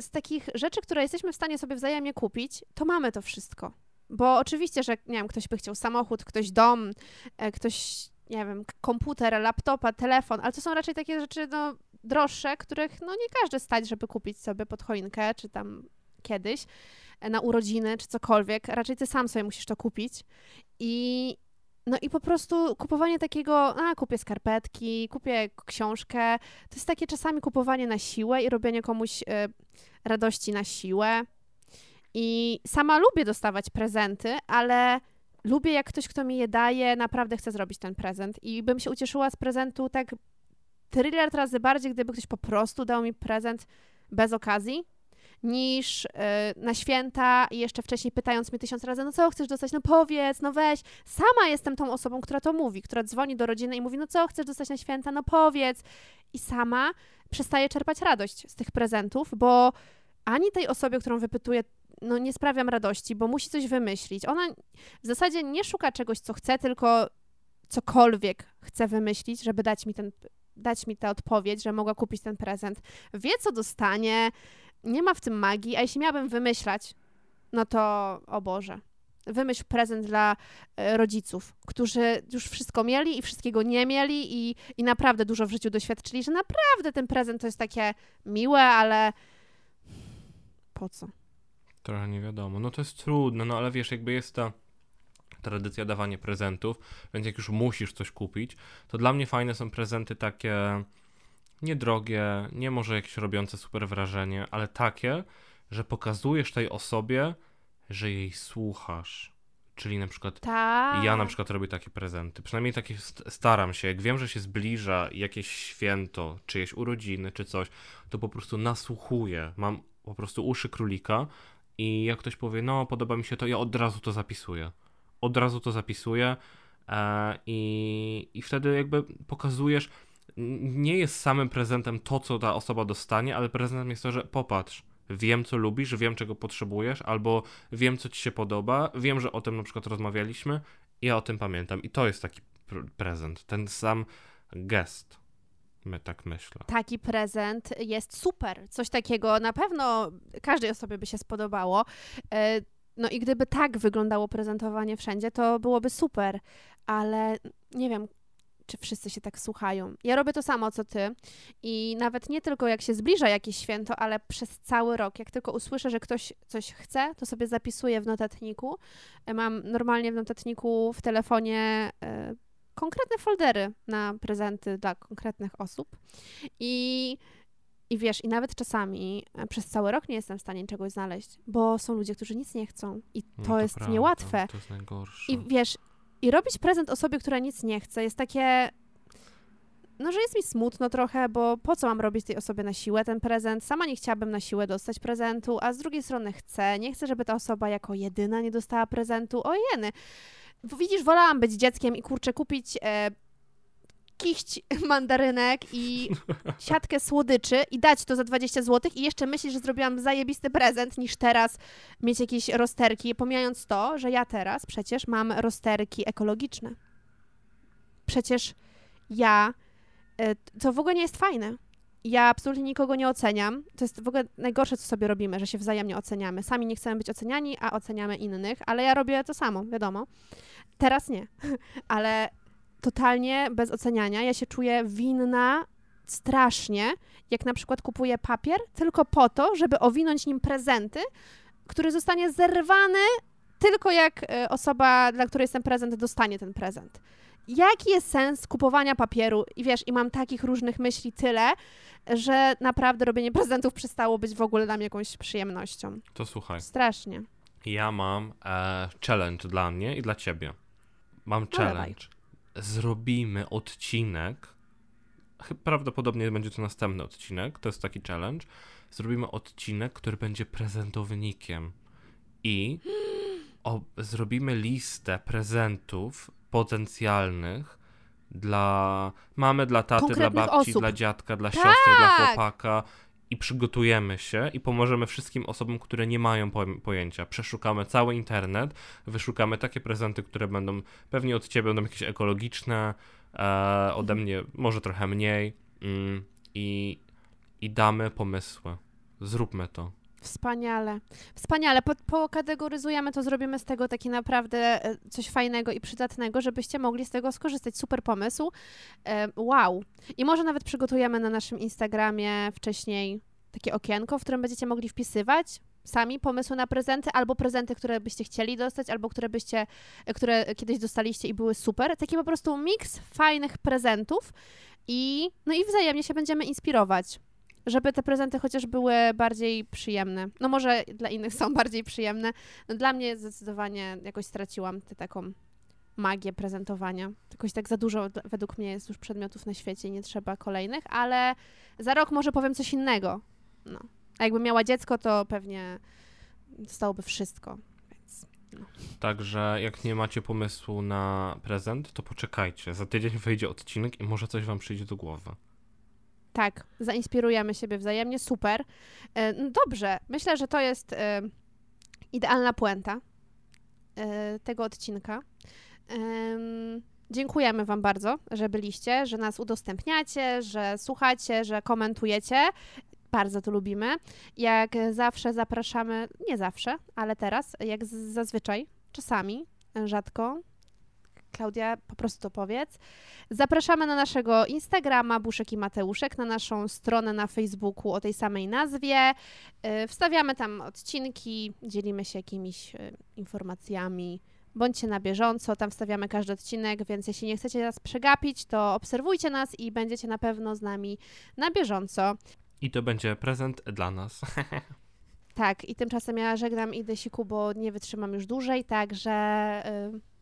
z takich rzeczy, które jesteśmy w stanie sobie wzajemnie kupić, to mamy to wszystko. Bo oczywiście, że nie wiem, ktoś by chciał samochód, ktoś dom, e, ktoś, nie wiem, komputer, laptopa, telefon, ale to są raczej takie rzeczy no, droższe, których no, nie każdy stać, żeby kupić sobie pod choinkę, czy tam kiedyś e, na urodziny, czy cokolwiek. Raczej ty sam sobie musisz to kupić. I no i po prostu kupowanie takiego, a kupię skarpetki, kupię książkę, to jest takie czasami kupowanie na siłę i robienie komuś e, radości na siłę. I sama lubię dostawać prezenty, ale lubię jak ktoś, kto mi je daje, naprawdę chce zrobić ten prezent. I bym się ucieszyła z prezentu tak tryliard razy bardziej, gdyby ktoś po prostu dał mi prezent bez okazji, niż e, na święta i jeszcze wcześniej pytając mnie tysiąc razy, no co chcesz dostać, no powiedz, no weź. Sama jestem tą osobą, która to mówi, która dzwoni do rodziny i mówi, no co chcesz dostać na święta, no powiedz. I sama przestaje czerpać radość z tych prezentów, bo ani tej osobie, którą wypytuję, no nie sprawiam radości, bo musi coś wymyślić. Ona w zasadzie nie szuka czegoś, co chce, tylko cokolwiek chce wymyślić, żeby dać mi ten dać mi tę odpowiedź, że mogła kupić ten prezent. Wie, co dostanie, nie ma w tym magii, a jeśli miałabym wymyślać, no to o Boże. Wymyśl prezent dla e, rodziców, którzy już wszystko mieli i wszystkiego nie mieli i, i naprawdę dużo w życiu doświadczyli, że naprawdę ten prezent to jest takie miłe, ale po co? Trochę nie wiadomo. No to jest trudne, no ale wiesz, jakby jest ta tradycja dawania prezentów, więc jak już musisz coś kupić, to dla mnie fajne są prezenty takie niedrogie, nie może jakieś robiące super wrażenie, ale takie, że pokazujesz tej osobie, że jej słuchasz. Czyli na przykład Tak. ja na przykład robię takie prezenty. Przynajmniej takie st- staram się. Jak wiem, że się zbliża jakieś święto, czyjeś urodziny, czy coś, to po prostu nasłuchuję. Mam po prostu uszy królika i jak ktoś powie, no podoba mi się to, ja od razu to zapisuję. Od razu to zapisuję e, i, i wtedy jakby pokazujesz, nie jest samym prezentem to, co ta osoba dostanie, ale prezentem jest to, że popatrz, wiem, co lubisz, wiem, czego potrzebujesz, albo wiem, co ci się podoba, wiem, że o tym na przykład rozmawialiśmy, ja o tym pamiętam. I to jest taki pr- prezent, ten sam gest. My tak myślę. taki prezent jest super. Coś takiego na pewno każdej osobie by się spodobało. E, No i gdyby tak wyglądało prezentowanie wszędzie, to byłoby super, ale nie wiem, czy wszyscy się tak słuchają. Ja robię to samo co ty i nawet nie tylko jak się zbliża jakieś święto, ale przez cały rok. Jak tylko usłyszę, że ktoś coś chce, to sobie zapisuję w notatniku. E, Mam normalnie w notatniku w telefonie e, konkretne foldery na prezenty dla konkretnych osób. I, I wiesz, i nawet czasami e, przez cały rok nie jestem w stanie czegoś znaleźć, bo są ludzie, którzy nic nie chcą i No to, jest prawda, niełatwe. To jest najgorsze. I wiesz, i robić prezent osobie, która nic nie chce, jest takie. No, że jest mi smutno trochę, bo po co mam robić tej osobie na siłę ten prezent? Sama nie chciałabym na siłę dostać prezentu, a z drugiej strony chcę. Nie chcę, żeby ta osoba jako jedyna nie dostała prezentu. O jeny. Widzisz, wolałam być dzieckiem i kurczę kupić e, kiść mandarynek i siatkę słodyczy i dać to za 20 zł i jeszcze myślisz, że zrobiłam zajebisty prezent niż teraz mieć jakieś rozterki, pomijając to, że ja teraz przecież mam rozterki ekologiczne. Przecież ja, e, to w ogóle nie jest fajne. Ja absolutnie nikogo nie oceniam. To jest w ogóle najgorsze, co sobie robimy, że się wzajemnie oceniamy. Sami nie chcemy być oceniani, a oceniamy innych, ale ja robię to samo, wiadomo. Teraz nie, ale totalnie bez oceniania. Ja się czuję winna strasznie, jak na przykład kupuję papier tylko po to, żeby owinąć nim prezenty, który zostanie zerwany tylko jak e, osoba, dla której jest ten prezent, dostanie ten prezent. Jaki jest sens kupowania papieru? I wiesz, i mam takich różnych myśli tyle, że naprawdę robienie prezentów przestało być w ogóle dla mnie jakąś przyjemnością. To słuchaj. Strasznie. Ja mam e, challenge dla mnie i dla ciebie. Mam No challenge. Zrobimy odcinek. Prawdopodobnie będzie to następny odcinek. To jest taki challenge. Zrobimy odcinek, który będzie prezentownikiem. I o, zrobimy listę prezentów potencjalnych dla mamy, dla taty, dla babci, osób. dla dziadka, dla siostry, dla Tak! chłopaka i przygotujemy się i pomożemy wszystkim osobom, które nie mają po- pojęcia. Przeszukamy cały internet, wyszukamy takie prezenty, które będą pewnie od ciebie będą jakieś ekologiczne, e, ode mnie może trochę mniej mm, i, i damy pomysły. Zróbmy to. Wspaniale. Wspaniale. Po, pokategoryzujemy to, zrobimy z tego taki naprawdę e, coś fajnego i przydatnego, żebyście mogli z tego skorzystać. Super pomysł. E, wow. I może nawet przygotujemy na naszym Instagramie wcześniej takie okienko, w którym będziecie mogli wpisywać sami pomysły na prezenty, albo prezenty, które byście chcieli dostać, albo które byście, e, które kiedyś dostaliście i były super. Taki po prostu miks fajnych prezentów i, no i wzajemnie się będziemy inspirować żeby te prezenty chociaż były bardziej przyjemne. No może dla innych są bardziej przyjemne. No dla mnie zdecydowanie jakoś straciłam tę taką magię prezentowania. Jakoś tak za dużo według mnie jest już przedmiotów na świecie i nie trzeba kolejnych, ale za rok może powiem coś innego. No. A jakbym miała dziecko, to pewnie dostałoby wszystko. Więc Także jak nie macie pomysłu na prezent, to poczekajcie. Za tydzień wyjdzie odcinek i może coś wam przyjdzie do głowy. Tak, zainspirujemy siebie wzajemnie, super. E, no Dobrze, myślę, że to jest e, idealna puenta e, tego odcinka. Em, Dziękujemy Wam bardzo, że byliście, że nas udostępniacie, że słuchacie, że komentujecie. Bardzo to lubimy. Jak zawsze zapraszamy, nie zawsze, ale teraz, jak zazwyczaj, czasami, rzadko. Klaudia, po prostu to powiedz. Zapraszamy na naszego Instagrama Buszek i Mateuszek, na naszą stronę na Facebooku o tej samej nazwie. Y, Wstawiamy tam odcinki, dzielimy się jakimiś y, informacjami. Bądźcie na bieżąco, tam wstawiamy każdy odcinek, więc jeśli nie chcecie nas przegapić, to obserwujcie nas i będziecie na pewno z nami na bieżąco. I to będzie prezent dla nas. Tak, i tymczasem ja żegnam i Desiku, bo nie wytrzymam już dłużej, także y,